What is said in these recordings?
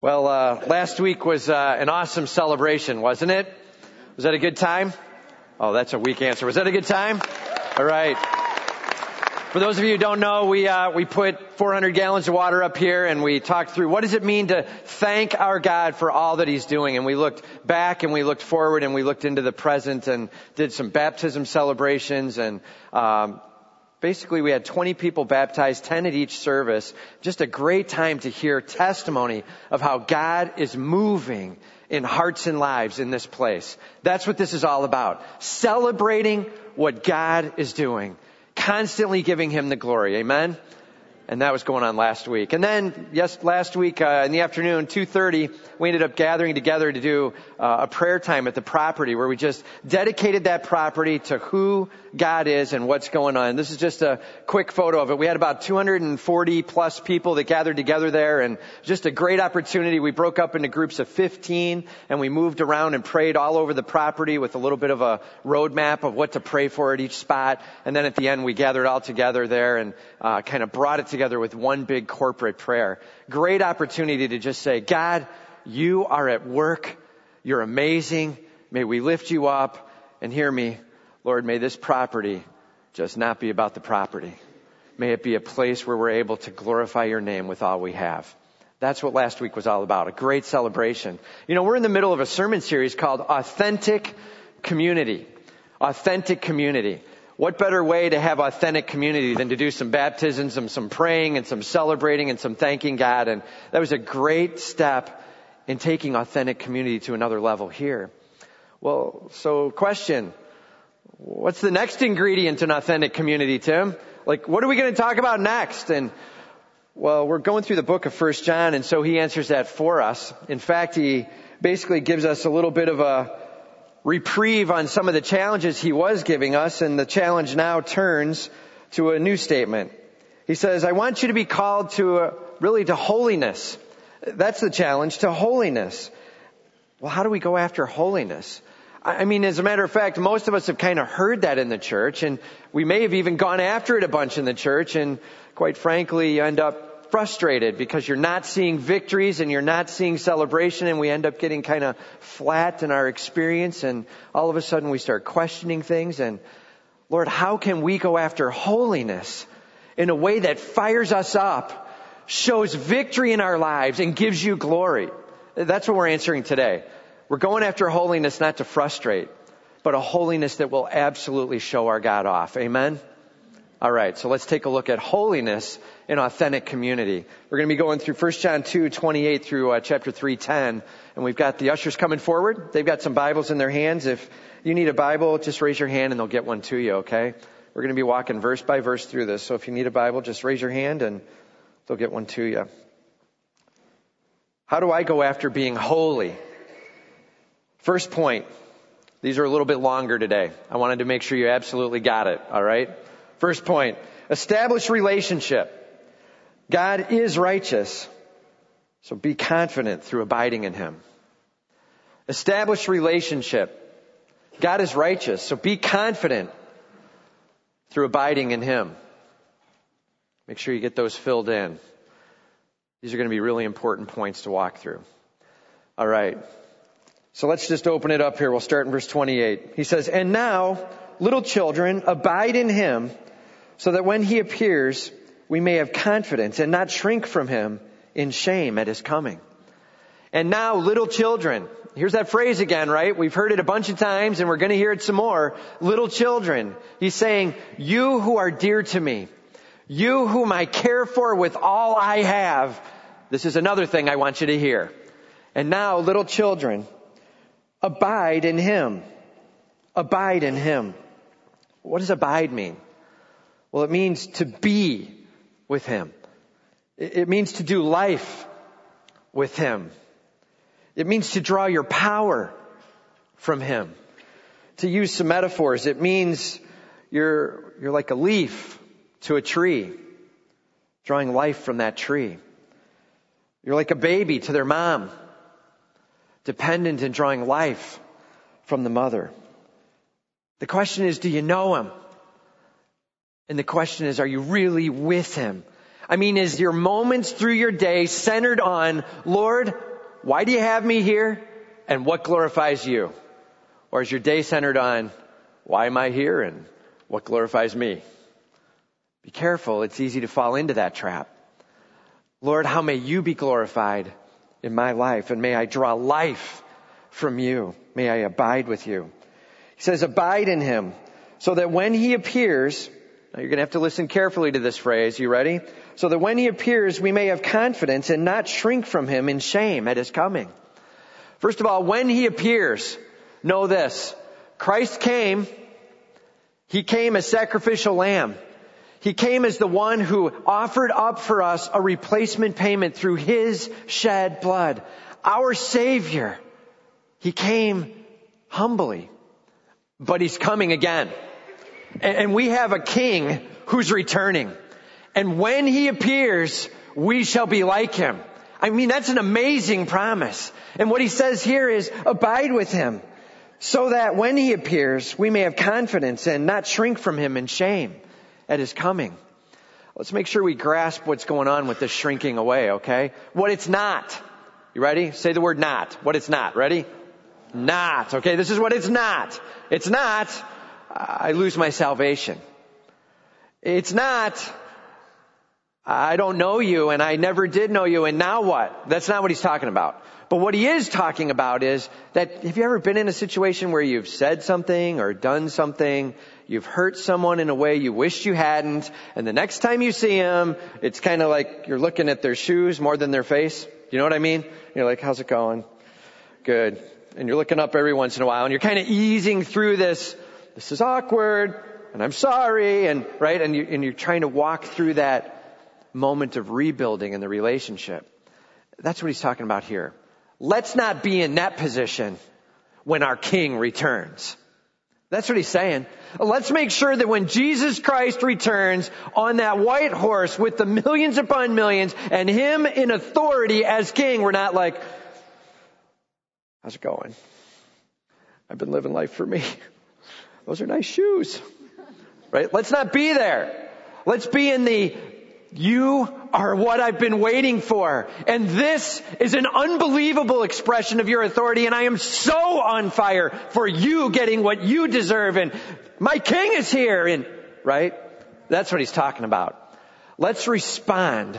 Well, uh, last week was uh, an awesome celebration, wasn't it? Was that a good time? Oh, that's a weak answer. Was that a good time? All right. For those of you who don't know, we uh, we put 400 gallons of water up here, and we talked through what does it mean to thank our God for all that He's doing. And we looked back, and we looked forward, and we looked into the present, and did some baptism celebrations, and um, Basically, we had 20 people baptized, 10 at each service. Just a great time to hear testimony of how God is moving in hearts and lives in this place. That's what this is all about. Celebrating what God is doing. Constantly giving Him the glory. Amen? And that was going on last week. And then, yes, last week uh, in the afternoon, 2:30, we ended up gathering together to do uh, a prayer time at the property where we just dedicated that property to who God is and what's going on. This is just a quick photo of it. We had about 240 plus people that gathered together there, and just a great opportunity. We broke up into groups of 15, and we moved around and prayed all over the property with a little bit of a roadmap of what to pray for at each spot. And then at the end, we gathered all together there and uh, kind of brought it together together with one big corporate prayer. Great opportunity to just say, God, you are at work. You're amazing. May we lift you up and hear me. Lord, may this property just not be about the property. May it be a place where we're able to glorify your name with all we have. That's what last week was all about. A great celebration. You know, we're in the middle of a sermon series called Authentic Community. Authentic Community what better way to have authentic community than to do some baptisms and some praying and some celebrating and some thanking God? And that was a great step in taking authentic community to another level here. Well, so question. What's the next ingredient in authentic community, Tim? Like, what are we going to talk about next? And, well, we're going through the book of First John, and so he answers that for us. In fact, he basically gives us a little bit of a, reprieve on some of the challenges he was giving us, and the challenge now turns to a new statement. He says, I want you to be called to a, really to holiness. That's the challenge, to holiness. Well, how do we go after holiness? I mean, as a matter of fact, most of us have kind of heard that in the church, and we may have even gone after it a bunch in the church, and quite frankly, you end up frustrated because you're not seeing victories and you're not seeing celebration and we end up getting kind of flat in our experience and all of a sudden we start questioning things and Lord, how can we go after holiness in a way that fires us up, shows victory in our lives and gives you glory? That's what we're answering today. We're going after holiness not to frustrate, but a holiness that will absolutely show our God off. Amen? All right, so let's take a look at holiness in authentic community. We're going to be going through 1 John 2, 28 through uh, chapter 3, 10. And we've got the ushers coming forward. They've got some Bibles in their hands. If you need a Bible, just raise your hand and they'll get one to you, okay? We're going to be walking verse by verse through this. So if you need a Bible, just raise your hand and they'll get one to you. How do I go after being holy? First point. These are a little bit longer today. I wanted to make sure you absolutely got it, alright? First point, establish relationship. God is righteous, so be confident through abiding in Him. Establish relationship. God is righteous, so be confident through abiding in Him. Make sure you get those filled in. These are going to be really important points to walk through. All right. So let's just open it up here. We'll start in verse 28. He says, And now, little children, abide in Him so that when he appears, we may have confidence and not shrink from him in shame at his coming. And now, little children, here's that phrase again, right? We've heard it a bunch of times and we're going to hear it some more. Little children. He's saying, you who are dear to me, you whom I care for with all I have, this is another thing I want you to hear. And now, little children, abide in him. Abide in him. What does abide mean? Well, it means to be with Him. It means to do life with Him. It means to draw your power from Him. To use some metaphors, it means you're, you're like a leaf to a tree, drawing life from that tree. You're like a baby to their mom, dependent and drawing life from the mother. The question is, do you know Him? And the question is, are you really with Him? I mean, is your moments through your day centered on, Lord, why do you have me here? And what glorifies you? Or is your day centered on why am I here and what glorifies me? Be careful. It's easy to fall into that trap. Lord, how may you be glorified in my life and may I draw life from you. May I abide with you. He says, abide in him so that when he appears, now you're going to have to listen carefully to this phrase. You ready? So that when he appears, we may have confidence and not shrink from him in shame at his coming. First of all, when he appears, know this. Christ came, he came as sacrificial lamb. He came as the one who offered up for us a replacement payment through his shed blood. Our Savior. He came humbly, but he's coming again. And we have a king who's returning. And when he appears, we shall be like him. I mean, that's an amazing promise. And what he says here is abide with him so that when he appears, we may have confidence and not shrink from him in shame at his coming. Let's make sure we grasp what's going on with this shrinking away, okay? What it's not. You ready? Say the word not. What it's not. Ready? Not. Okay, this is what it's not. It's not, I lose my salvation. It's not, I don't know you and I never did know you and now what? That's not what he's talking about. But what he is talking about is that have you ever been in a situation where you've said something or done something, you've hurt someone in a way you wished you hadn't, and the next time you see them, it's kind of like you're looking at their shoes more than their face. You know what I mean? You're like, how's it going? Good. And you're looking up every once in a while and you're kind of easing through this. This is awkward and I'm sorry and, right? And, you, and you're trying to walk through that moment of rebuilding in the relationship. That's what he's talking about here. Let's not be in that position when our King returns. That's what he's saying. Let's make sure that when Jesus Christ returns on that white horse with the millions upon millions and him in authority as king, we're not like, how's it going? I've been living life for me. Those are nice shoes. Right? Let's not be there. Let's be in the you are what I've been waiting for. And this is an unbelievable expression of your authority and I am so on fire for you getting what you deserve and my king is here and, right? That's what he's talking about. Let's respond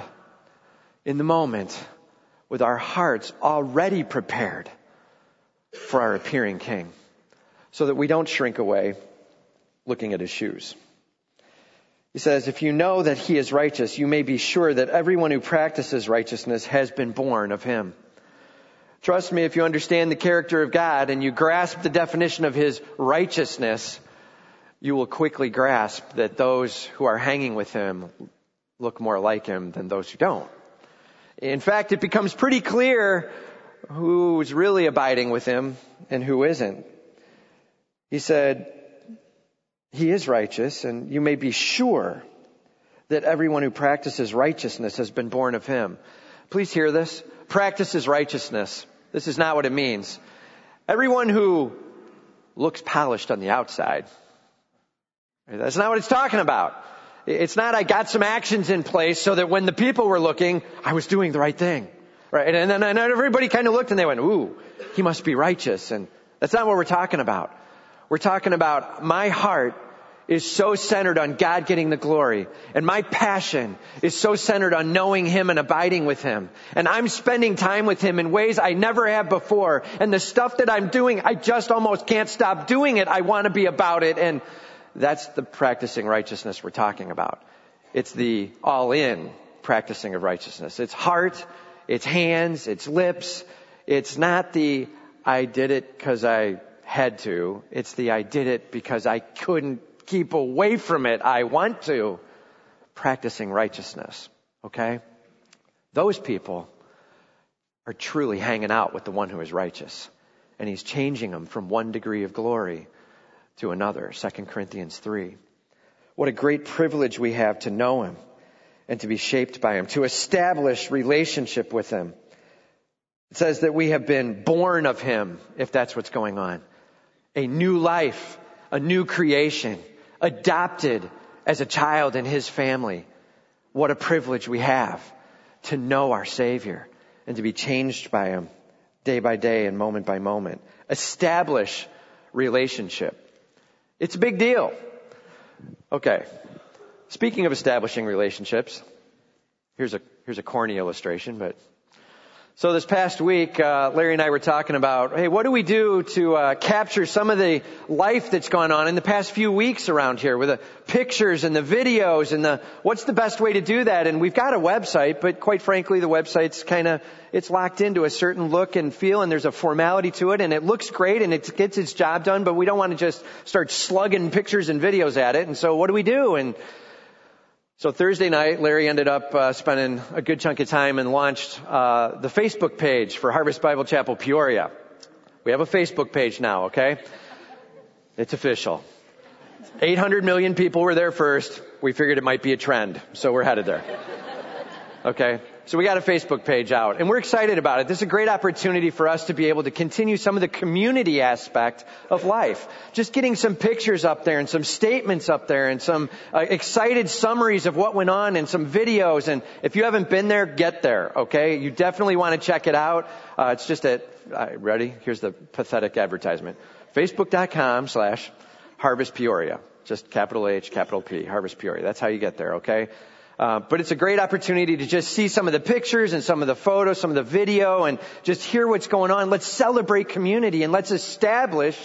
in the moment with our hearts already prepared for our appearing king so that we don't shrink away looking at his shoes. He says, if you know that he is righteous, you may be sure that everyone who practices righteousness has been born of him. Trust me, if you understand the character of God and you grasp the definition of his righteousness, you will quickly grasp that those who are hanging with him look more like him than those who don't. In fact, it becomes pretty clear who's really abiding with him and who isn't. He said, he is righteous, and you may be sure that everyone who practices righteousness has been born of him. Please hear this. Practices righteousness. This is not what it means. Everyone who looks polished on the outside. That's not what it's talking about. It's not I got some actions in place so that when the people were looking, I was doing the right thing. Right? And then everybody kind of looked and they went, ooh, he must be righteous. And that's not what we're talking about. We're talking about my heart is so centered on God getting the glory. And my passion is so centered on knowing Him and abiding with Him. And I'm spending time with Him in ways I never have before. And the stuff that I'm doing, I just almost can't stop doing it. I want to be about it. And that's the practicing righteousness we're talking about. It's the all in practicing of righteousness. It's heart, it's hands, it's lips. It's not the I did it because I had to. It's the I did it because I couldn't keep away from it. I want to. Practicing righteousness. Okay? Those people are truly hanging out with the one who is righteous. And he's changing them from one degree of glory to another. 2 Corinthians 3. What a great privilege we have to know him and to be shaped by him, to establish relationship with him. It says that we have been born of him, if that's what's going on a new life, a new creation, adopted as a child in his family. What a privilege we have to know our Savior and to be changed by him day by day and moment by moment. Establish relationship. It's a big deal. Okay. Speaking of establishing relationships, here's a, here's a corny illustration, but so this past week, uh, Larry and I were talking about, hey, what do we do to uh, capture some of the life that's gone on in the past few weeks around here with the pictures and the videos and the what's the best way to do that? And we've got a website, but quite frankly, the website's kind of it's locked into a certain look and feel, and there's a formality to it, and it looks great and it gets its job done, but we don't want to just start slugging pictures and videos at it. And so, what do we do? And so Thursday night, Larry ended up uh, spending a good chunk of time and launched uh, the Facebook page for Harvest Bible Chapel Peoria. We have a Facebook page now, okay? It's official. 800 million people were there first. We figured it might be a trend, so we're headed there. Okay? So we got a Facebook page out and we're excited about it. This is a great opportunity for us to be able to continue some of the community aspect of life. Just getting some pictures up there and some statements up there and some uh, excited summaries of what went on and some videos. And if you haven't been there, get there. Okay. You definitely want to check it out. Uh, it's just at, uh, ready? Here's the pathetic advertisement. Facebook.com slash Harvest Peoria. Just capital H, capital P, Harvest Peoria. That's how you get there. Okay. Uh, but it's a great opportunity to just see some of the pictures and some of the photos, some of the video, and just hear what's going on. Let's celebrate community and let's establish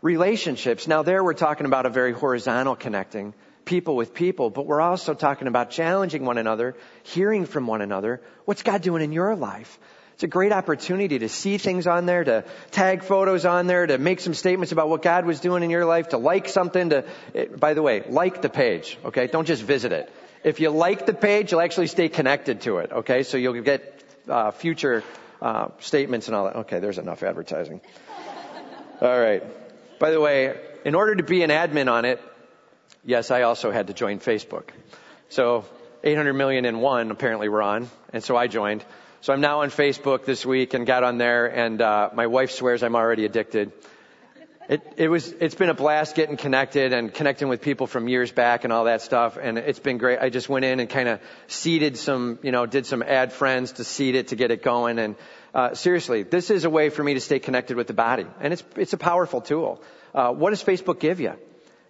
relationships. Now there we're talking about a very horizontal connecting people with people, but we're also talking about challenging one another, hearing from one another. What's God doing in your life? It's a great opportunity to see things on there, to tag photos on there, to make some statements about what God was doing in your life, to like something, to, by the way, like the page, okay? Don't just visit it. If you like the page, you'll actually stay connected to it. Okay, so you'll get uh, future uh, statements and all that. Okay, there's enough advertising. all right. By the way, in order to be an admin on it, yes, I also had to join Facebook. So 800 million and one apparently we're on, and so I joined. So I'm now on Facebook this week and got on there, and uh, my wife swears I'm already addicted. It, it was, it's been a blast getting connected and connecting with people from years back and all that stuff. And it's been great. I just went in and kind of seeded some, you know, did some add friends to seed it to get it going. And, uh, seriously, this is a way for me to stay connected with the body. And it's, it's a powerful tool. Uh, what does Facebook give you?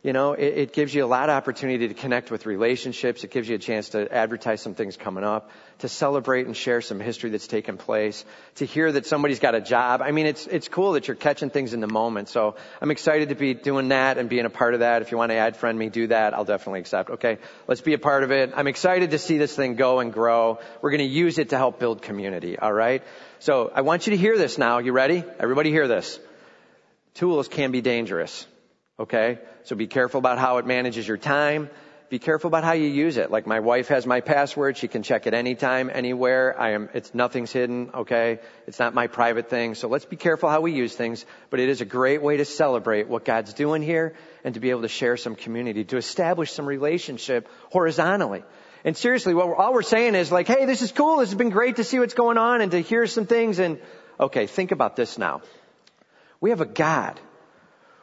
You know, it, it, gives you a lot of opportunity to connect with relationships. It gives you a chance to advertise some things coming up, to celebrate and share some history that's taken place, to hear that somebody's got a job. I mean, it's, it's cool that you're catching things in the moment. So I'm excited to be doing that and being a part of that. If you want to add friend me, do that. I'll definitely accept. Okay. Let's be a part of it. I'm excited to see this thing go and grow. We're going to use it to help build community. All right. So I want you to hear this now. You ready? Everybody hear this. Tools can be dangerous. Okay? So be careful about how it manages your time. Be careful about how you use it. Like my wife has my password. She can check it anytime, anywhere. I am, it's nothing's hidden. Okay? It's not my private thing. So let's be careful how we use things. But it is a great way to celebrate what God's doing here and to be able to share some community, to establish some relationship horizontally. And seriously, what we're, all we're saying is like, hey, this is cool. This has been great to see what's going on and to hear some things. And okay, think about this now. We have a God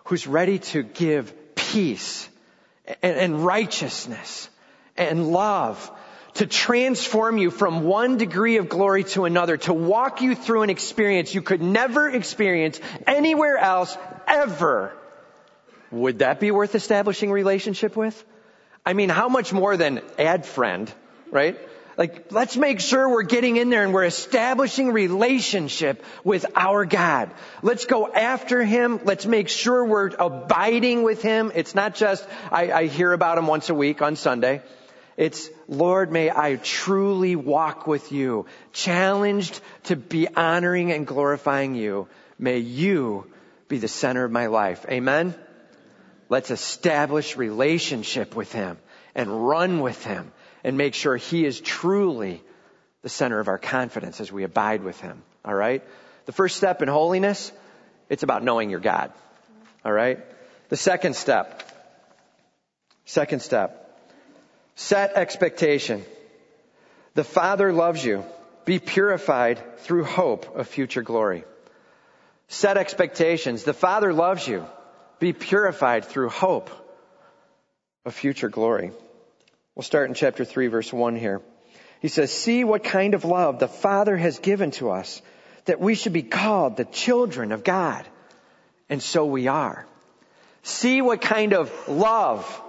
who's ready to give peace and, and righteousness and love to transform you from one degree of glory to another, to walk you through an experience you could never experience anywhere else ever. Would that be worth establishing relationship with? I mean, how much more than add friend, right? Like, let's make sure we're getting in there and we're establishing relationship with our God. Let's go after Him. Let's make sure we're abiding with Him. It's not just, I, I hear about Him once a week on Sunday. It's, Lord, may I truly walk with you, challenged to be honoring and glorifying you. May you be the center of my life. Amen? Let's establish relationship with Him and run with Him and make sure He is truly the center of our confidence as we abide with Him. All right? The first step in holiness, it's about knowing your God. All right? The second step, second step, set expectation. The Father loves you. Be purified through hope of future glory. Set expectations. The Father loves you. Be purified through hope of future glory. We'll start in chapter 3 verse 1 here. He says, see what kind of love the Father has given to us that we should be called the children of God. And so we are. See what kind of love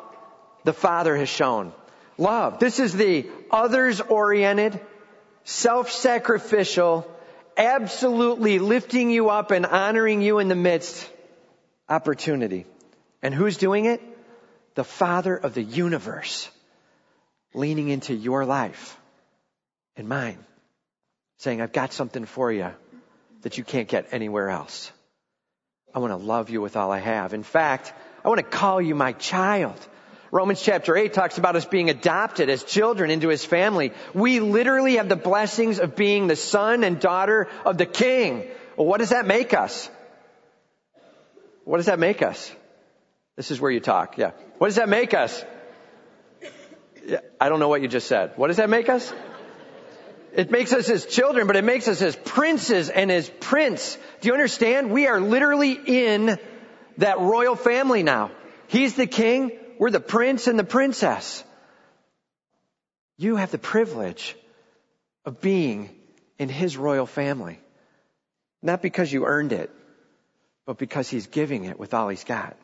the Father has shown. Love. This is the others oriented, self-sacrificial, absolutely lifting you up and honoring you in the midst opportunity. And who's doing it? The Father of the universe leaning into your life and mine, saying, I've got something for you that you can't get anywhere else. I want to love you with all I have. In fact, I want to call you my child. Romans chapter 8 talks about us being adopted as children into his family. We literally have the blessings of being the son and daughter of the king. Well, what does that make us? What does that make us? This is where you talk, yeah. What does that make us? I don't know what you just said. What does that make us? It makes us as children, but it makes us as princes and as prince. Do you understand? We are literally in that royal family now. He's the king. We're the prince and the princess. You have the privilege of being in his royal family. Not because you earned it, but because he's giving it with all he's got.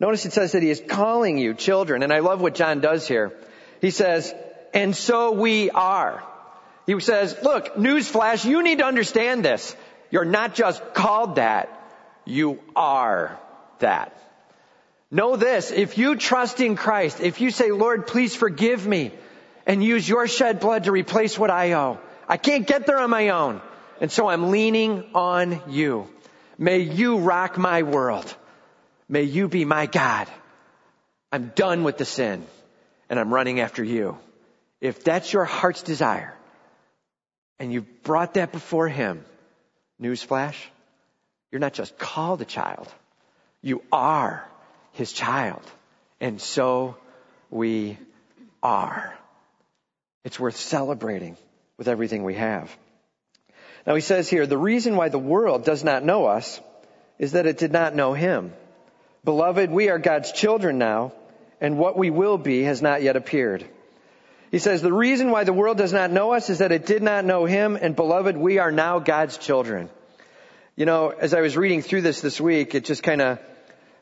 Notice it says that he is calling you children, and I love what John does here. He says, and so we are. He says, look, newsflash, you need to understand this. You're not just called that, you are that. Know this, if you trust in Christ, if you say, Lord, please forgive me, and use your shed blood to replace what I owe, I can't get there on my own. And so I'm leaning on you. May you rock my world. May you be my God. I'm done with the sin and I'm running after you. If that's your heart's desire and you've brought that before him, newsflash, you're not just called a child. You are his child. And so we are. It's worth celebrating with everything we have. Now he says here, the reason why the world does not know us is that it did not know him. Beloved, we are God's children now, and what we will be has not yet appeared. He says, the reason why the world does not know us is that it did not know him, and beloved, we are now God's children. You know, as I was reading through this this week, it just kind of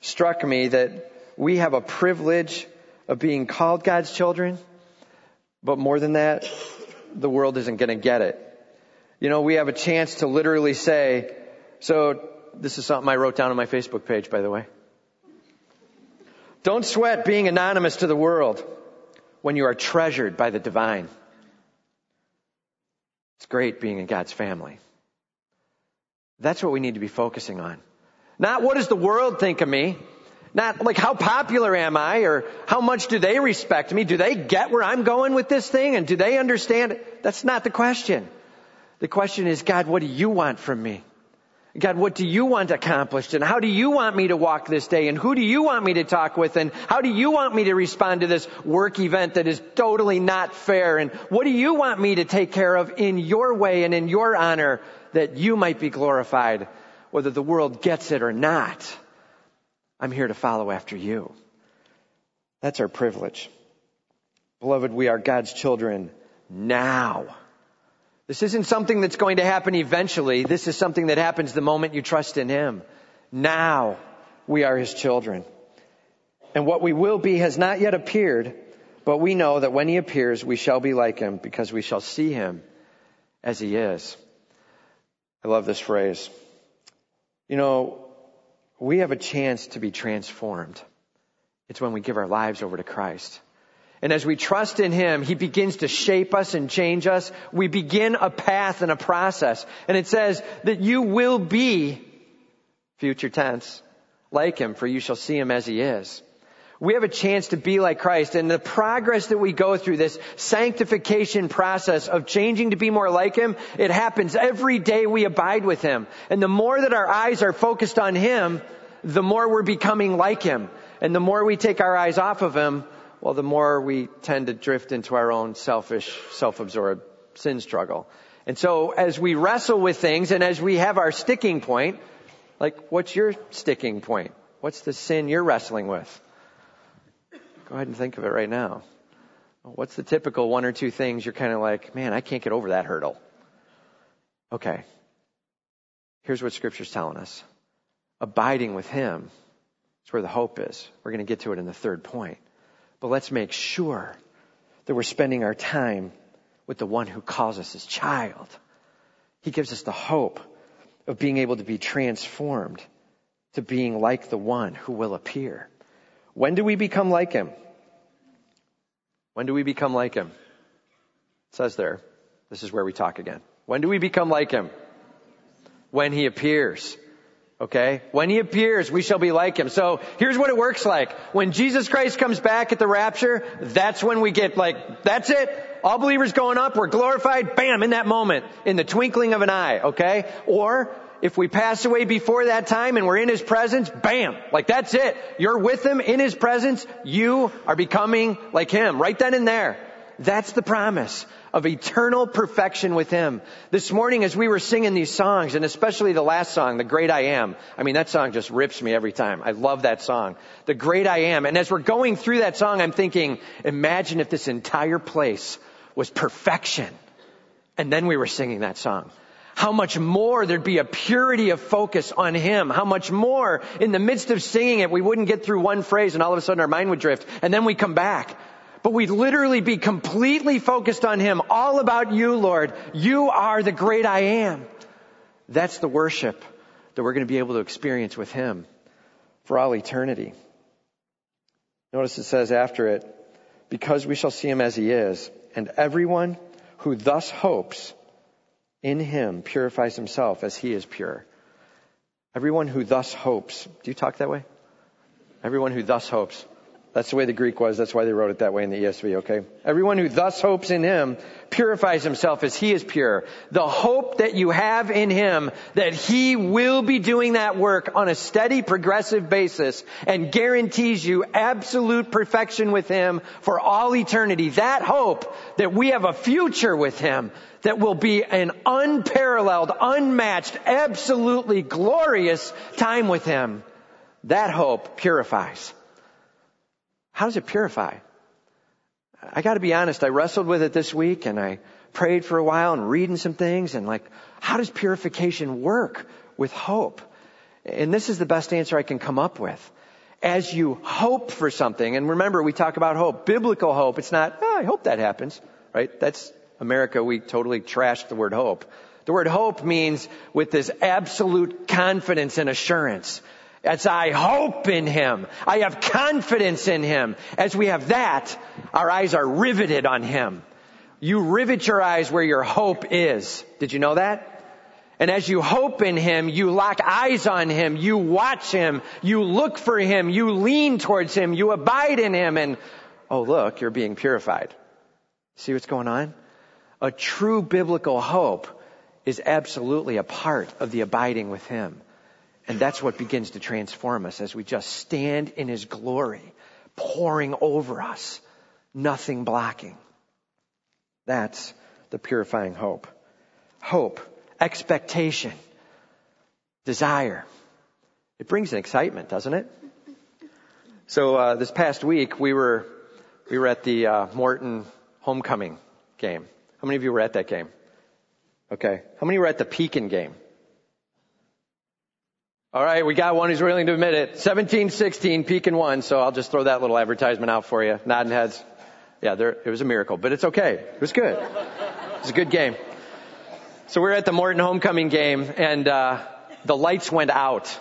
struck me that we have a privilege of being called God's children, but more than that, the world isn't going to get it. You know, we have a chance to literally say, so this is something I wrote down on my Facebook page, by the way. Don't sweat being anonymous to the world when you are treasured by the divine. It's great being in God's family. That's what we need to be focusing on. Not what does the world think of me? Not like how popular am I or how much do they respect me? Do they get where I'm going with this thing and do they understand it? That's not the question. The question is, God, what do you want from me? God, what do you want accomplished? And how do you want me to walk this day? And who do you want me to talk with? And how do you want me to respond to this work event that is totally not fair? And what do you want me to take care of in your way and in your honor that you might be glorified? whether the world gets it or not. I'm here to follow after you. That's our privilege. Beloved, we are God's children now. This isn't something that's going to happen eventually. This is something that happens the moment you trust in Him. Now we are His children. And what we will be has not yet appeared, but we know that when He appears, we shall be like Him because we shall see Him as He is. I love this phrase. You know, we have a chance to be transformed. It's when we give our lives over to Christ. And as we trust in Him, He begins to shape us and change us. We begin a path and a process. And it says that you will be, future tense, like Him, for you shall see Him as He is. We have a chance to be like Christ and the progress that we go through this sanctification process of changing to be more like Him, it happens every day we abide with Him. And the more that our eyes are focused on Him, the more we're becoming like Him. And the more we take our eyes off of Him, well, the more we tend to drift into our own selfish, self-absorbed sin struggle. And so as we wrestle with things and as we have our sticking point, like what's your sticking point? What's the sin you're wrestling with? Go ahead and think of it right now. What's the typical one or two things you're kind of like, man, I can't get over that hurdle? Okay. Here's what scripture's telling us. Abiding with him is where the hope is. We're going to get to it in the third point. But let's make sure that we're spending our time with the one who calls us his child. He gives us the hope of being able to be transformed to being like the one who will appear. When do we become like him? When do we become like him? It says there. This is where we talk again. When do we become like him? When he appears. Okay? When he appears, we shall be like him. So here's what it works like. When Jesus Christ comes back at the rapture, that's when we get like, that's it. All believers going up, we're glorified, bam, in that moment, in the twinkling of an eye, okay? Or if we pass away before that time and we're in His presence, bam, like that's it. You're with Him in His presence, you are becoming like Him, right then and there. That's the promise of eternal perfection with Him. This morning as we were singing these songs, and especially the last song, The Great I Am, I mean that song just rips me every time. I love that song. The Great I Am. And as we're going through that song, I'm thinking, imagine if this entire place was perfection. And then we were singing that song how much more there'd be a purity of focus on Him. How much more in the midst of singing it, we wouldn't get through one phrase and all of a sudden our mind would drift and then we come back. But we'd literally be completely focused on Him. All about you, Lord. You are the great I am. That's the worship that we're going to be able to experience with Him for all eternity. Notice it says after it, because we shall see Him as He is, and everyone who thus hopes in him purifies himself as he is pure. Everyone who thus hopes. Do you talk that way? Everyone who thus hopes. That's the way the Greek was. That's why they wrote it that way in the ESV, okay? Everyone who thus hopes in him purifies himself as he is pure. The hope that you have in him that he will be doing that work on a steady, progressive basis and guarantees you absolute perfection with him for all eternity. That hope that we have a future with him that will be an unparalleled, unmatched, absolutely glorious time with him. That hope purifies. How does it purify? I gotta be honest, I wrestled with it this week and I prayed for a while and reading some things and like, how does purification work with hope? And this is the best answer I can come up with. As you hope for something, and remember we talk about hope, biblical hope, it's not, oh, I hope that happens, right? That's America, we totally trashed the word hope. The word hope means with this absolute confidence and assurance. As I hope in Him. I have confidence in Him. As we have that, our eyes are riveted on Him. You rivet your eyes where your hope is. Did you know that? And as you hope in Him, you lock eyes on Him, you watch Him, you look for Him, you lean towards Him, you abide in Him, and oh look, you're being purified. See what's going on? A true biblical hope is absolutely a part of the abiding with Him. And that's what begins to transform us as we just stand in His glory, pouring over us, nothing blocking. That's the purifying hope. Hope, expectation, desire. It brings an excitement, doesn't it? So uh, this past week we were we were at the uh, Morton homecoming game. How many of you were at that game? Okay. How many were at the Pekin game? All right, we got one who's willing to admit it. 17-16, Pekin won, so I'll just throw that little advertisement out for you. Nodding heads. Yeah, there, it was a miracle, but it's okay. It was good. It was a good game. So we're at the Morton homecoming game, and uh, the lights went out.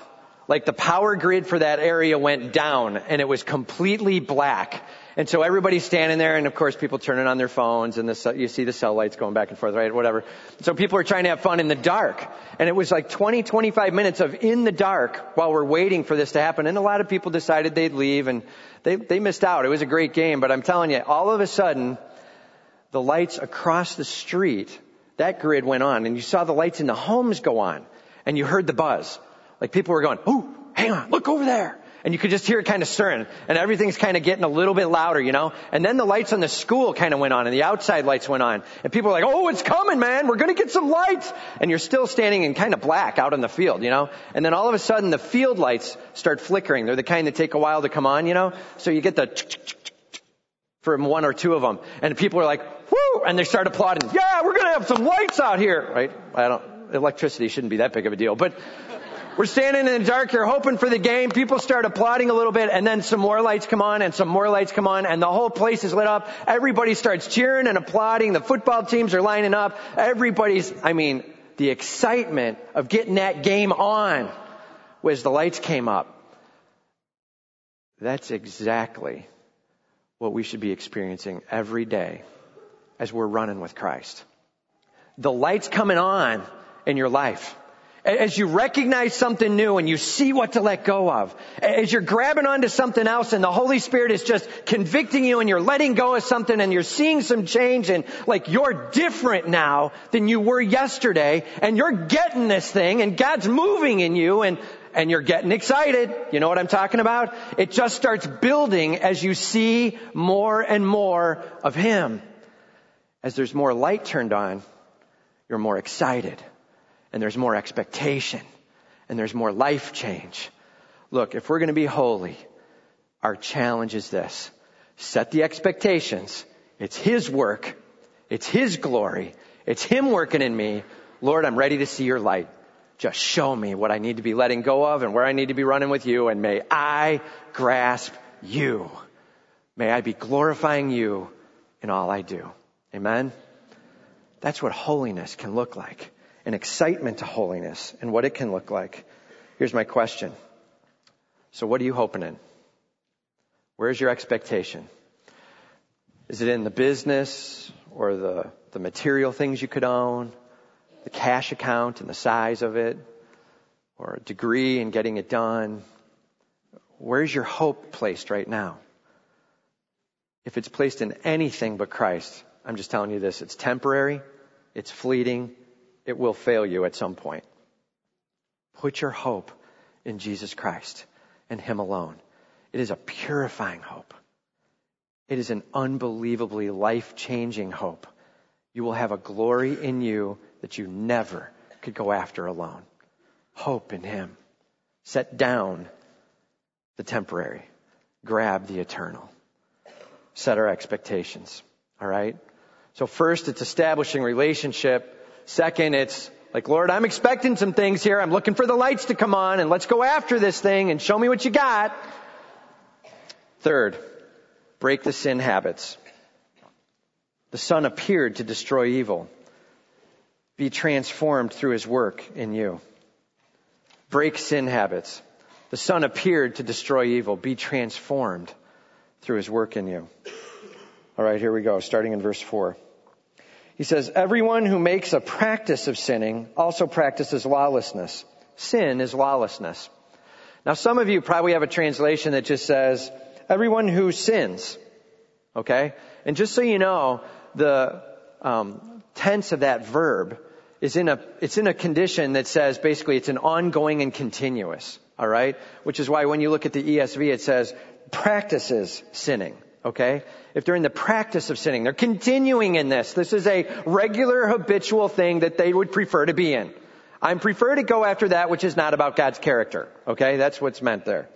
Like the power grid for that area went down, and it was completely black. And so everybody's standing there, and of course people turning on their phones, and the, you see the cell lights going back and forth, right? Whatever. So people are trying to have fun in the dark. And it was like 20, 25 minutes of in the dark while we're waiting for this to happen. And a lot of people decided they'd leave, and they, they missed out. It was a great game, but I'm telling you, all of a sudden, the lights across the street, that grid went on, and you saw the lights in the homes go on, and you heard the buzz. Like people were going, "Ooh, hang on, look over there." And you could just hear it kind of stirring and everything's kind of getting a little bit louder, you know? And then the lights on the school kind of went on and the outside lights went on and people were like, oh, it's coming, man. We're going to get some lights. And you're still standing in kind of black out in the field, you know? And then all of a sudden the field lights start flickering. They're the kind that take a while to come on, you know? So you get the from one or two of them and people are like, whoo, and they start applauding. Yeah, we're going to have some lights out here, right? I don't, electricity shouldn't be that big of a deal, but we're standing in the dark here hoping for the game. People start applauding a little bit and then some more lights come on and some more lights come on and the whole place is lit up. Everybody starts cheering and applauding. The football teams are lining up. Everybody's, I mean, the excitement of getting that game on was the lights came up. That's exactly what we should be experiencing every day as we're running with Christ. The lights coming on in your life as you recognize something new and you see what to let go of, as you're grabbing onto something else and the Holy Spirit is just convicting you and you're letting go of something and you're seeing some change and like you're different now than you were yesterday and you're getting this thing and God's moving in you and and you're getting excited. You know what I'm talking about? It just starts building as you see more and more of Him. As there's more light turned on, you're more excited and there's more expectation and there's more life change. Look, if we're going to be holy, our challenge is this. Set the expectations. It's His work. It's His glory. It's Him working in me. Lord, I'm ready to see your light. Just show me what I need to be letting go of and where I need to be running with you and may I grasp you. May I be glorifying you in all I do. Amen? That's what holiness can look like an excitement to holiness and what it can look like. Here's my question. So what are you hoping in? Where's your expectation? Is it in the business or the, the material things you could own, the cash account and the size of it, or a degree and getting it done? Where's your hope placed right now? If it's placed in anything but Christ, I'm just telling you this, it's temporary, it's fleeting, it will fail you at some point. Put your hope in Jesus Christ and Him alone. It is a purifying hope. It is an unbelievably life changing hope. You will have a glory in you that you never could go after alone. Hope in Him. Set down the temporary. Grab the eternal. Set our expectations. All right? So first, it's establishing relationship Second, it's like, Lord, I'm expecting some things here. I'm looking for the lights to come on and let's go after this thing and show me what you got. Third, break the sin habits. The Son appeared to destroy evil. Be transformed through His work in you. Break sin habits. The Son appeared to destroy evil. Be transformed through His work in you. All right, here we go, starting in verse 4. He says, everyone who makes a practice of sinning also practices lawlessness. Sin is lawlessness. Now some of you probably have a translation that just says, everyone who sins. Okay? And just so you know, the um, tense of that verb is in a, it's in a condition that says basically it's an ongoing and continuous. Alright? Which is why when you look at the ESV it says, practices sinning. Okay? If they're in the practice of sinning, they're continuing in this. This is a regular habitual thing that they would prefer to be in. I prefer to go after that which is not about God's character. Okay? That's what's meant there.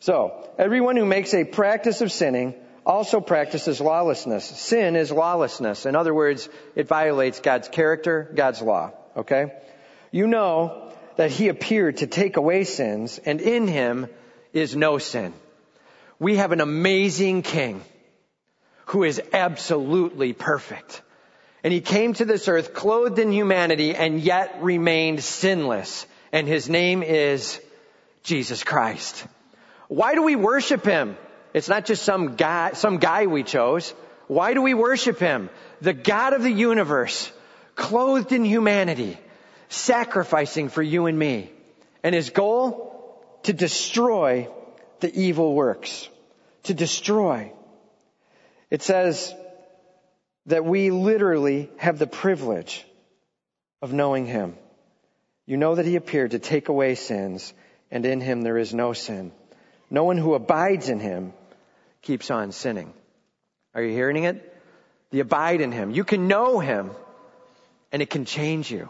So, everyone who makes a practice of sinning also practices lawlessness. Sin is lawlessness. In other words, it violates God's character, God's law. Okay? You know that He appeared to take away sins, and in Him is no sin we have an amazing king who is absolutely perfect. And he came to this earth clothed in humanity and yet remained sinless. And his name is Jesus Christ. Why do we worship him? It's not just some guy, some guy we chose. Why do we worship him? The God of the universe, clothed in humanity, sacrificing for you and me. And his goal? To destroy the evil works, to destroy. It says that we literally have the privilege of knowing Him. You know that He appeared to take away sins, and in Him there is no sin. No one who abides in Him keeps on sinning. Are you hearing it? The abide in Him. You can know Him, and it can change you.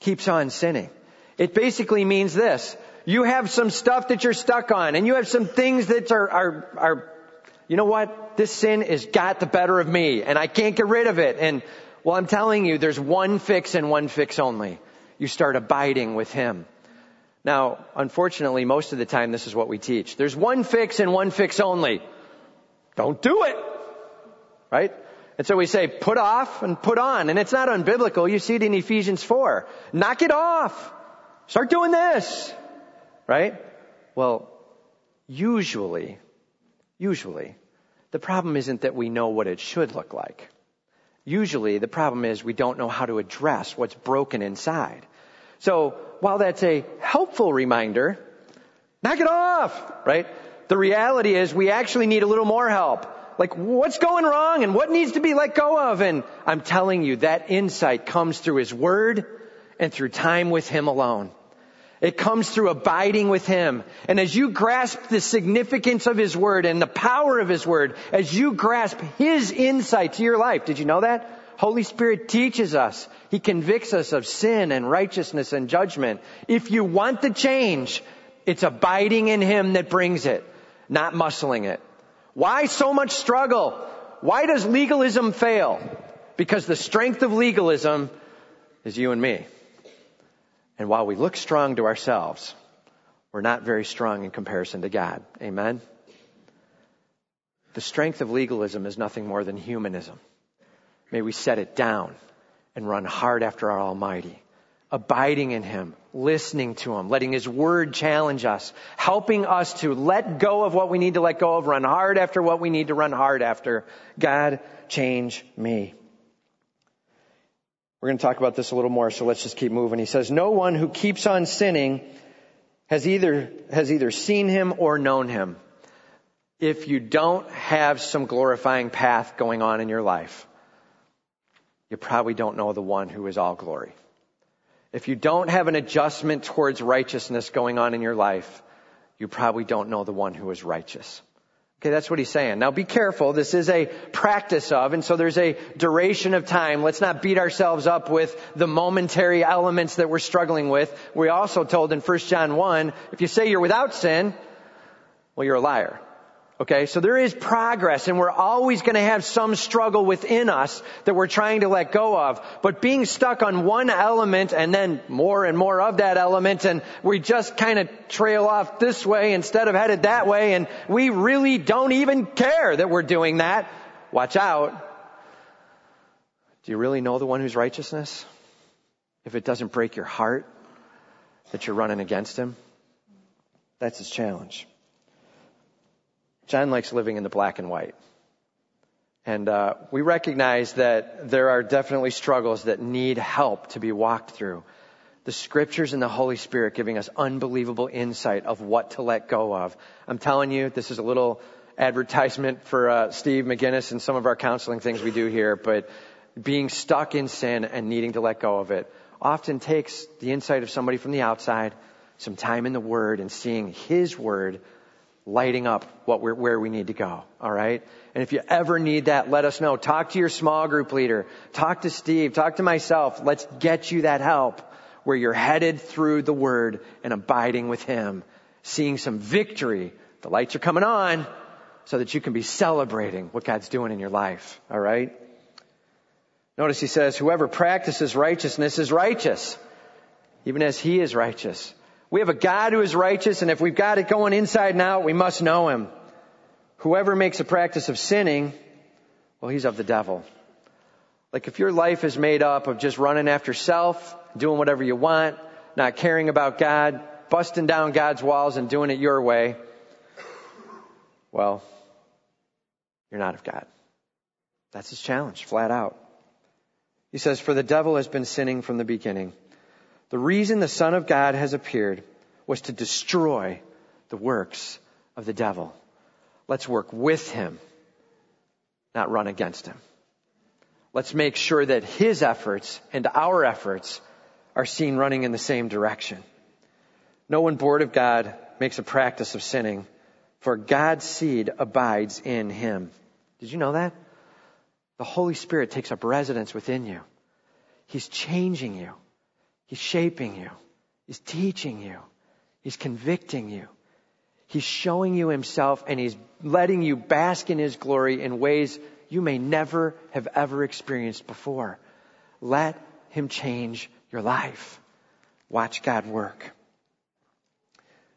Keeps on sinning. It basically means this. You have some stuff that you're stuck on and you have some things that are, are, are, you know what? This sin has got the better of me and I can't get rid of it. And well, I'm telling you, there's one fix and one fix only. You start abiding with Him. Now, unfortunately, most of the time this is what we teach. There's one fix and one fix only. Don't do it. Right? And so we say, put off and put on. And it's not unbiblical. You see it in Ephesians 4. Knock it off. Start doing this. Right? Well, usually, usually, the problem isn't that we know what it should look like. Usually the problem is we don't know how to address what's broken inside. So while that's a helpful reminder, knock it off, right? The reality is we actually need a little more help. Like what's going wrong and what needs to be let go of? And I'm telling you that insight comes through His Word and through time with Him alone. It comes through abiding with Him. And as you grasp the significance of His Word and the power of His Word, as you grasp His insight to your life, did you know that? Holy Spirit teaches us. He convicts us of sin and righteousness and judgment. If you want the change, it's abiding in Him that brings it, not muscling it. Why so much struggle? Why does legalism fail? Because the strength of legalism is you and me. And while we look strong to ourselves, we're not very strong in comparison to God. Amen? The strength of legalism is nothing more than humanism. May we set it down and run hard after our Almighty, abiding in Him, listening to Him, letting His Word challenge us, helping us to let go of what we need to let go of, run hard after what we need to run hard after. God, change me. We're going to talk about this a little more, so let's just keep moving. He says, no one who keeps on sinning has either, has either seen him or known him. If you don't have some glorifying path going on in your life, you probably don't know the one who is all glory. If you don't have an adjustment towards righteousness going on in your life, you probably don't know the one who is righteous. Okay, that's what he's saying. Now be careful. This is a practice of, and so there's a duration of time. Let's not beat ourselves up with the momentary elements that we're struggling with. We also told in 1 John 1, if you say you're without sin, well, you're a liar. Okay, so there is progress and we're always going to have some struggle within us that we're trying to let go of. But being stuck on one element and then more and more of that element and we just kind of trail off this way instead of headed that way and we really don't even care that we're doing that. Watch out. Do you really know the one who's righteousness? If it doesn't break your heart that you're running against him, that's his challenge. John likes living in the black and white. And uh, we recognize that there are definitely struggles that need help to be walked through. The scriptures and the Holy Spirit giving us unbelievable insight of what to let go of. I'm telling you, this is a little advertisement for uh, Steve McGinnis and some of our counseling things we do here, but being stuck in sin and needing to let go of it often takes the insight of somebody from the outside, some time in the Word, and seeing His Word lighting up what we're, where we need to go. All right. And if you ever need that, let us know. Talk to your small group leader. Talk to Steve. Talk to myself. Let's get you that help where you're headed through the word and abiding with him, seeing some victory. The lights are coming on so that you can be celebrating what God's doing in your life. All right. Notice he says, whoever practices righteousness is righteous, even as he is righteous. We have a God who is righteous, and if we've got it going inside and out, we must know him. Whoever makes a practice of sinning, well, he's of the devil. Like if your life is made up of just running after self, doing whatever you want, not caring about God, busting down God's walls and doing it your way, well, you're not of God. That's his challenge, flat out. He says, For the devil has been sinning from the beginning. The reason the Son of God has appeared was to destroy the works of the devil. Let's work with him, not run against him. Let's make sure that his efforts and our efforts are seen running in the same direction. No one bored of God makes a practice of sinning, for God's seed abides in him. Did you know that? The Holy Spirit takes up residence within you. He's changing you. He's shaping you. He's teaching you. He's convicting you. He's showing you himself and he's letting you bask in his glory in ways you may never have ever experienced before. Let him change your life. Watch God work.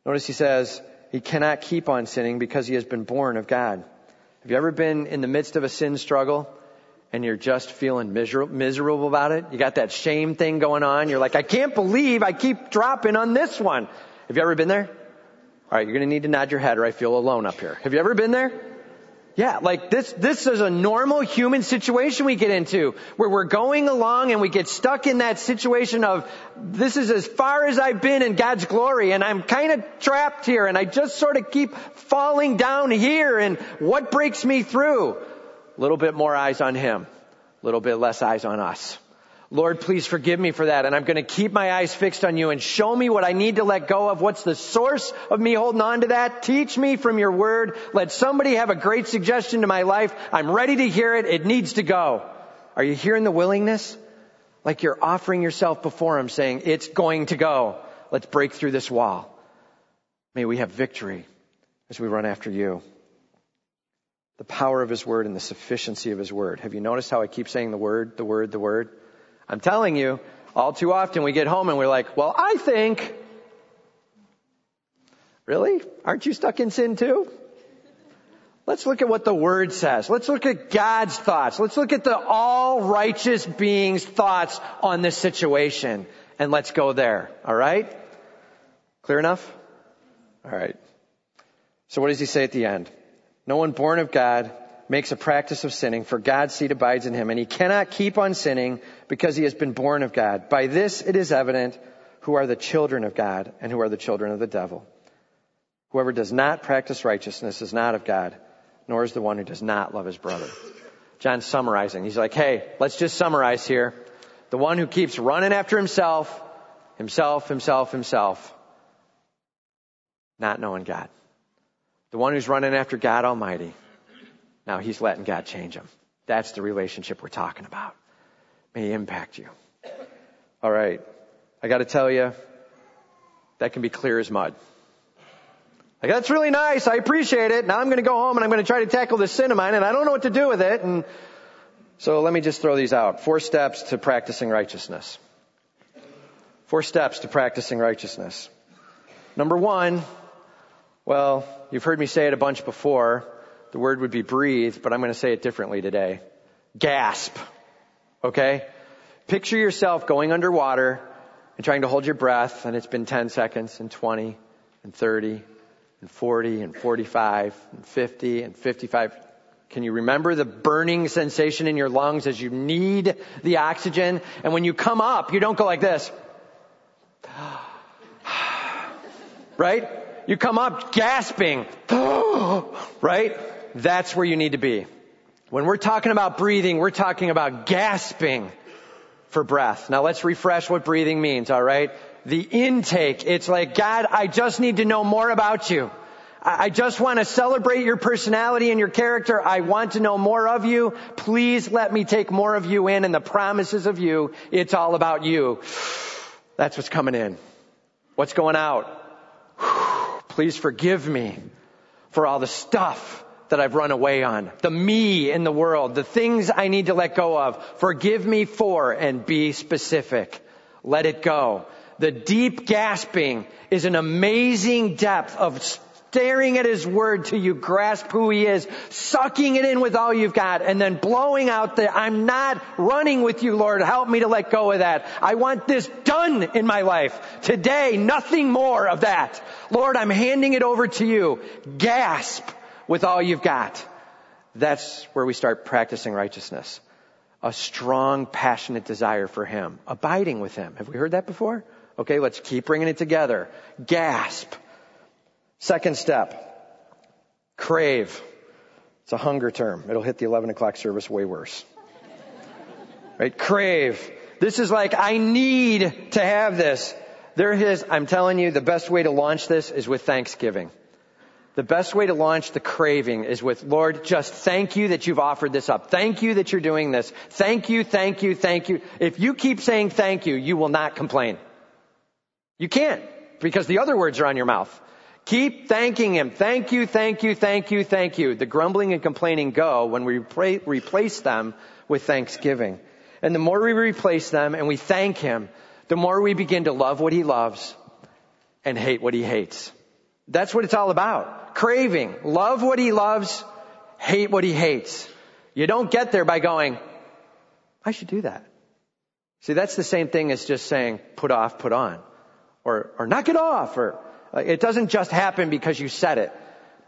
Notice he says he cannot keep on sinning because he has been born of God. Have you ever been in the midst of a sin struggle and you're just feeling miserable, miserable about it? You got that shame thing going on. You're like, I can't believe I keep dropping on this one. Have you ever been there? All right, you're going to need to nod your head or I feel alone up here. Have you ever been there? Yeah, like this, this is a normal human situation we get into where we're going along and we get stuck in that situation of this is as far as I've been in God's glory and I'm kind of trapped here and I just sort of keep falling down here and what breaks me through? A little bit more eyes on Him, a little bit less eyes on us. Lord, please forgive me for that. And I'm going to keep my eyes fixed on you and show me what I need to let go of. What's the source of me holding on to that? Teach me from your word. Let somebody have a great suggestion to my life. I'm ready to hear it. It needs to go. Are you hearing the willingness? Like you're offering yourself before him saying, it's going to go. Let's break through this wall. May we have victory as we run after you. The power of his word and the sufficiency of his word. Have you noticed how I keep saying the word, the word, the word? I'm telling you, all too often we get home and we're like, well, I think, really? Aren't you stuck in sin too? Let's look at what the Word says. Let's look at God's thoughts. Let's look at the all righteous being's thoughts on this situation. And let's go there. Alright? Clear enough? Alright. So what does he say at the end? No one born of God makes a practice of sinning, for God's seed abides in him, and he cannot keep on sinning because he has been born of God. By this it is evident who are the children of God and who are the children of the devil. Whoever does not practice righteousness is not of God, nor is the one who does not love his brother. John's summarizing. He's like, hey, let's just summarize here. The one who keeps running after himself, himself, himself, himself, not knowing God. The one who's running after God Almighty, now he's letting God change him. That's the relationship we're talking about. May impact you. All right. I got to tell you, that can be clear as mud. Like, that's really nice. I appreciate it. Now I'm going to go home and I'm going to try to tackle this sin of mine and I don't know what to do with it. And so let me just throw these out. Four steps to practicing righteousness. Four steps to practicing righteousness. Number one, well, you've heard me say it a bunch before. The word would be breathe, but I'm going to say it differently today. Gasp. Okay? Picture yourself going underwater and trying to hold your breath, and it's been 10 seconds, and 20, and 30, and 40, and 45, and 50, and 55. Can you remember the burning sensation in your lungs as you need the oxygen? And when you come up, you don't go like this. right? You come up gasping. right? that's where you need to be. When we're talking about breathing, we're talking about gasping for breath. Now let's refresh what breathing means, alright? The intake, it's like, God, I just need to know more about you. I just want to celebrate your personality and your character. I want to know more of you. Please let me take more of you in and the promises of you. It's all about you. That's what's coming in. What's going out? Please forgive me for all the stuff that I've run away on, the me in the world, the things I need to let go of. Forgive me for and be specific. Let it go. The deep gasping is an amazing depth of staring at His Word till you grasp who He is, sucking it in with all you've got, and then blowing out the, I'm not running with you, Lord. Help me to let go of that. I want this done in my life. Today, nothing more of that. Lord, I'm handing it over to you. Gasp with all you've got. That's where we start practicing righteousness. A strong, passionate desire for Him. Abiding with Him. Have we heard that before? Okay, let's keep bringing it together. Gasp. Second step. Crave. It's a hunger term. It'll hit the 11 o'clock service way worse. Right? Crave. This is like, I need to have this. There is, I'm telling you, the best way to launch this is with thanksgiving. The best way to launch the craving is with, Lord, just thank you that you've offered this up. Thank you that you're doing this. Thank you, thank you, thank you. If you keep saying thank you, you will not complain. You can't because the other words are on your mouth. Keep thanking Him. Thank you, thank you, thank you, thank you. The grumbling and complaining go when we replace them with thanksgiving. And the more we replace them and we thank Him, the more we begin to love what he loves and hate what he hates. That's what it's all about. Craving. Love what he loves, hate what he hates. You don't get there by going, I should do that. See, that's the same thing as just saying, put off, put on. Or, or knock it off. Or, it doesn't just happen because you said it.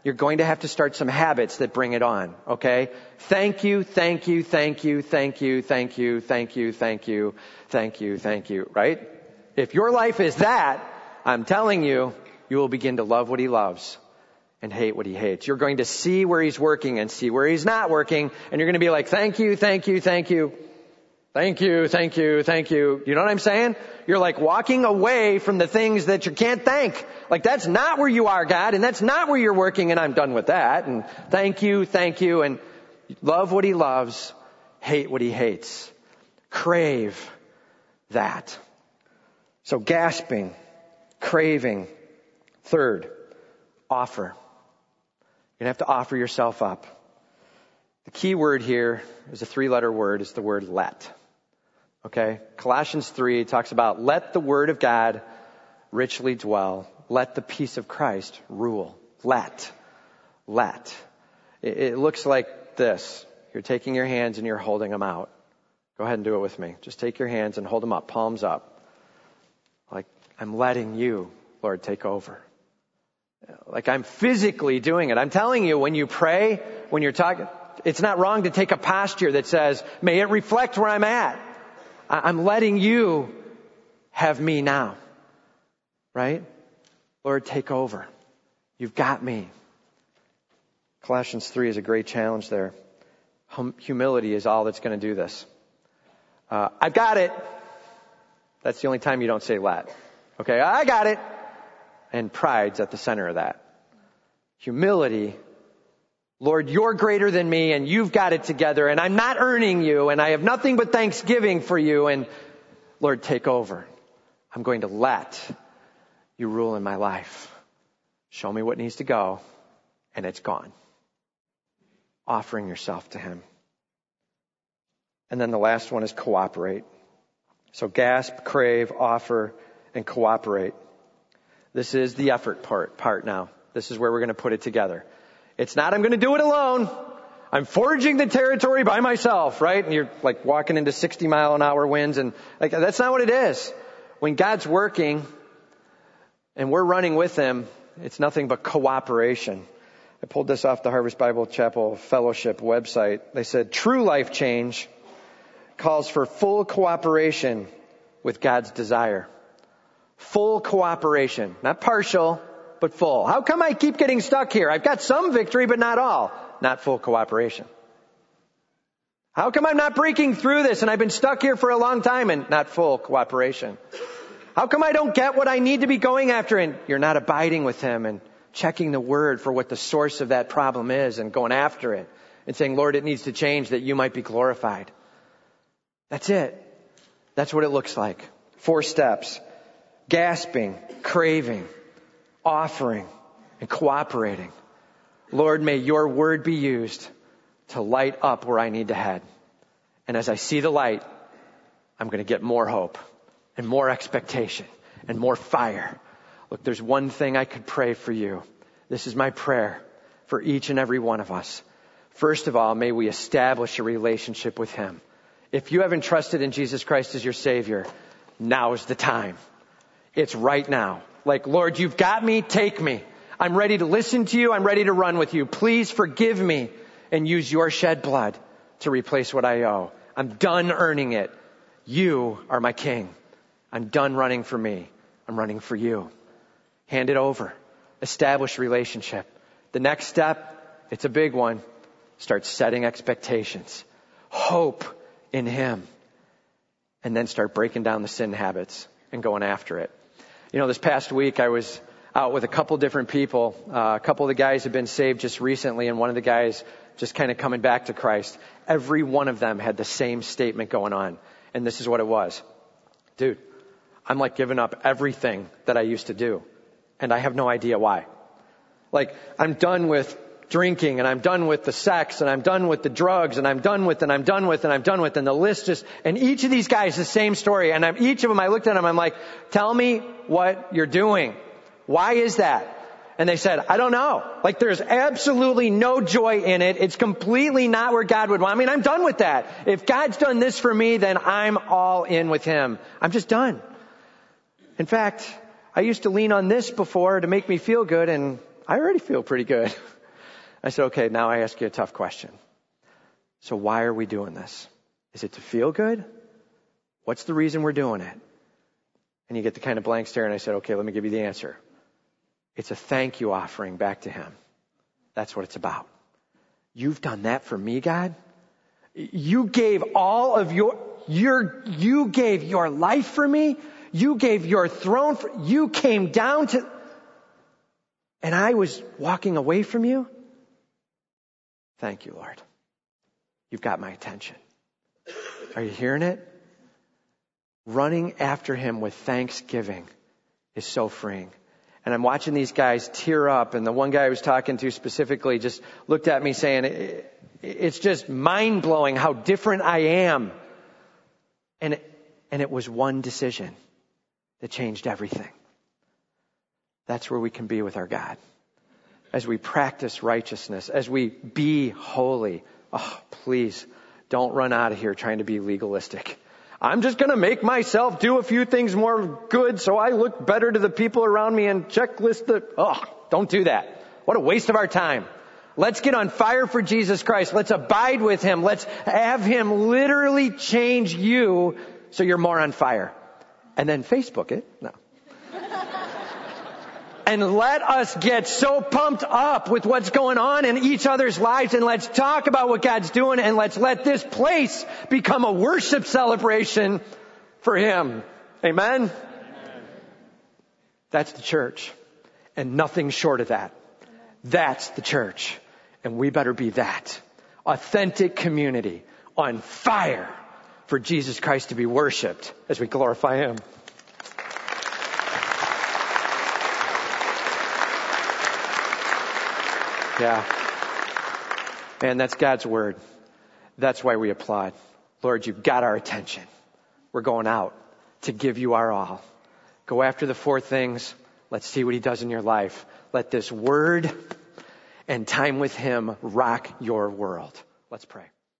You're going to have to start some habits that bring it on, okay? Thank you, thank you, thank you, thank you, thank you, thank you, thank you, thank you, thank you, right? If your life is that, I'm telling you, you will begin to love what he loves and hate what he hates. You're going to see where he's working and see where he's not working, and you're going to be like, thank you, thank you, thank you. Thank you, thank you, thank you. You know what I'm saying? You're like walking away from the things that you can't thank. Like that's not where you are, God, and that's not where you're working, and I'm done with that. And thank you, thank you, and love what he loves, hate what he hates. Crave that. So gasping, craving. Third, offer. You're gonna have to offer yourself up. The key word here is a three letter word, is the word let. Okay? Colossians 3 talks about let the word of God richly dwell. Let the peace of Christ rule. Let. Let. It, it looks like this. You're taking your hands and you're holding them out. Go ahead and do it with me. Just take your hands and hold them up, palms up. Like, I'm letting you, Lord, take over. Like I'm physically doing it. I'm telling you, when you pray, when you're talking, it's not wrong to take a posture that says, may it reflect where I'm at. I'm letting you have me now. Right? Lord, take over. You've got me. Colossians 3 is a great challenge there. Hum- humility is all that's going to do this. Uh, I've got it. That's the only time you don't say let. Okay, I got it. And pride's at the center of that. Humility Lord, you're greater than me and you've got it together and I'm not earning you and I have nothing but thanksgiving for you and Lord, take over. I'm going to let you rule in my life. Show me what needs to go and it's gone. Offering yourself to Him. And then the last one is cooperate. So gasp, crave, offer, and cooperate. This is the effort part, part now. This is where we're going to put it together. It's not I'm going to do it alone. I'm foraging the territory by myself, right? And you're like walking into 60 mile an hour winds and like that's not what it is. When God's working and we're running with Him, it's nothing but cooperation. I pulled this off the Harvest Bible Chapel Fellowship website. They said true life change calls for full cooperation with God's desire. Full cooperation, not partial, but full. How come I keep getting stuck here? I've got some victory, but not all. Not full cooperation. How come I'm not breaking through this and I've been stuck here for a long time and not full cooperation? How come I don't get what I need to be going after and you're not abiding with Him and checking the Word for what the source of that problem is and going after it and saying, Lord, it needs to change that you might be glorified. That's it. That's what it looks like. Four steps. Gasping, craving, offering and cooperating. Lord, may your word be used to light up where I need to head. And as I see the light, I'm going to get more hope and more expectation and more fire. Look, there's one thing I could pray for you. This is my prayer for each and every one of us. First of all, may we establish a relationship with Him. If you haven't trusted in Jesus Christ as your Savior, now is the time. It's right now. Like, Lord, you've got me, take me. I'm ready to listen to you. I'm ready to run with you. Please forgive me and use your shed blood to replace what I owe. I'm done earning it. You are my king. I'm done running for me. I'm running for you. Hand it over. Establish relationship. The next step, it's a big one. Start setting expectations. Hope in Him. And then start breaking down the sin habits and going after it. You know, this past week I was out with a couple different people. Uh, a couple of the guys have been saved just recently, and one of the guys just kind of coming back to Christ. Every one of them had the same statement going on, and this is what it was. Dude, I'm like giving up everything that I used to do, and I have no idea why. Like, I'm done with drinking and I'm done with the sex and I'm done with the drugs and I'm done with and I'm done with and I'm done with and the list just, and each of these guys the same story and I'm, each of them I looked at them, I'm like, tell me what you're doing. Why is that? And they said, I don't know. Like there's absolutely no joy in it. It's completely not where God would want. I mean, I'm done with that. If God's done this for me, then I'm all in with Him. I'm just done. In fact, I used to lean on this before to make me feel good and I already feel pretty good. I said, okay, now I ask you a tough question. So why are we doing this? Is it to feel good? What's the reason we're doing it? And you get the kind of blank stare and I said, okay, let me give you the answer. It's a thank you offering back to Him. That's what it's about. You've done that for me, God. You gave all of your, your, you gave your life for me. You gave your throne for, you came down to, and I was walking away from you. Thank you, Lord. You've got my attention. Are you hearing it? Running after him with thanksgiving is so freeing. And I'm watching these guys tear up. And the one guy I was talking to specifically just looked at me saying, it's just mind blowing how different I am. And, and it was one decision that changed everything. That's where we can be with our God. As we practice righteousness, as we be holy. Oh, please don't run out of here trying to be legalistic. I'm just going to make myself do a few things more good so I look better to the people around me and checklist the, oh, don't do that. What a waste of our time. Let's get on fire for Jesus Christ. Let's abide with Him. Let's have Him literally change you so you're more on fire. And then Facebook it. No and let us get so pumped up with what's going on in each other's lives and let's talk about what God's doing and let's let this place become a worship celebration for Him. Amen? Amen. That's the church and nothing short of that. That's the church and we better be that. Authentic community on fire for Jesus Christ to be worshiped as we glorify Him. Yeah. Man, that's God's word. That's why we applaud. Lord, you've got our attention. We're going out to give you our all. Go after the four things. Let's see what he does in your life. Let this word and time with him rock your world. Let's pray.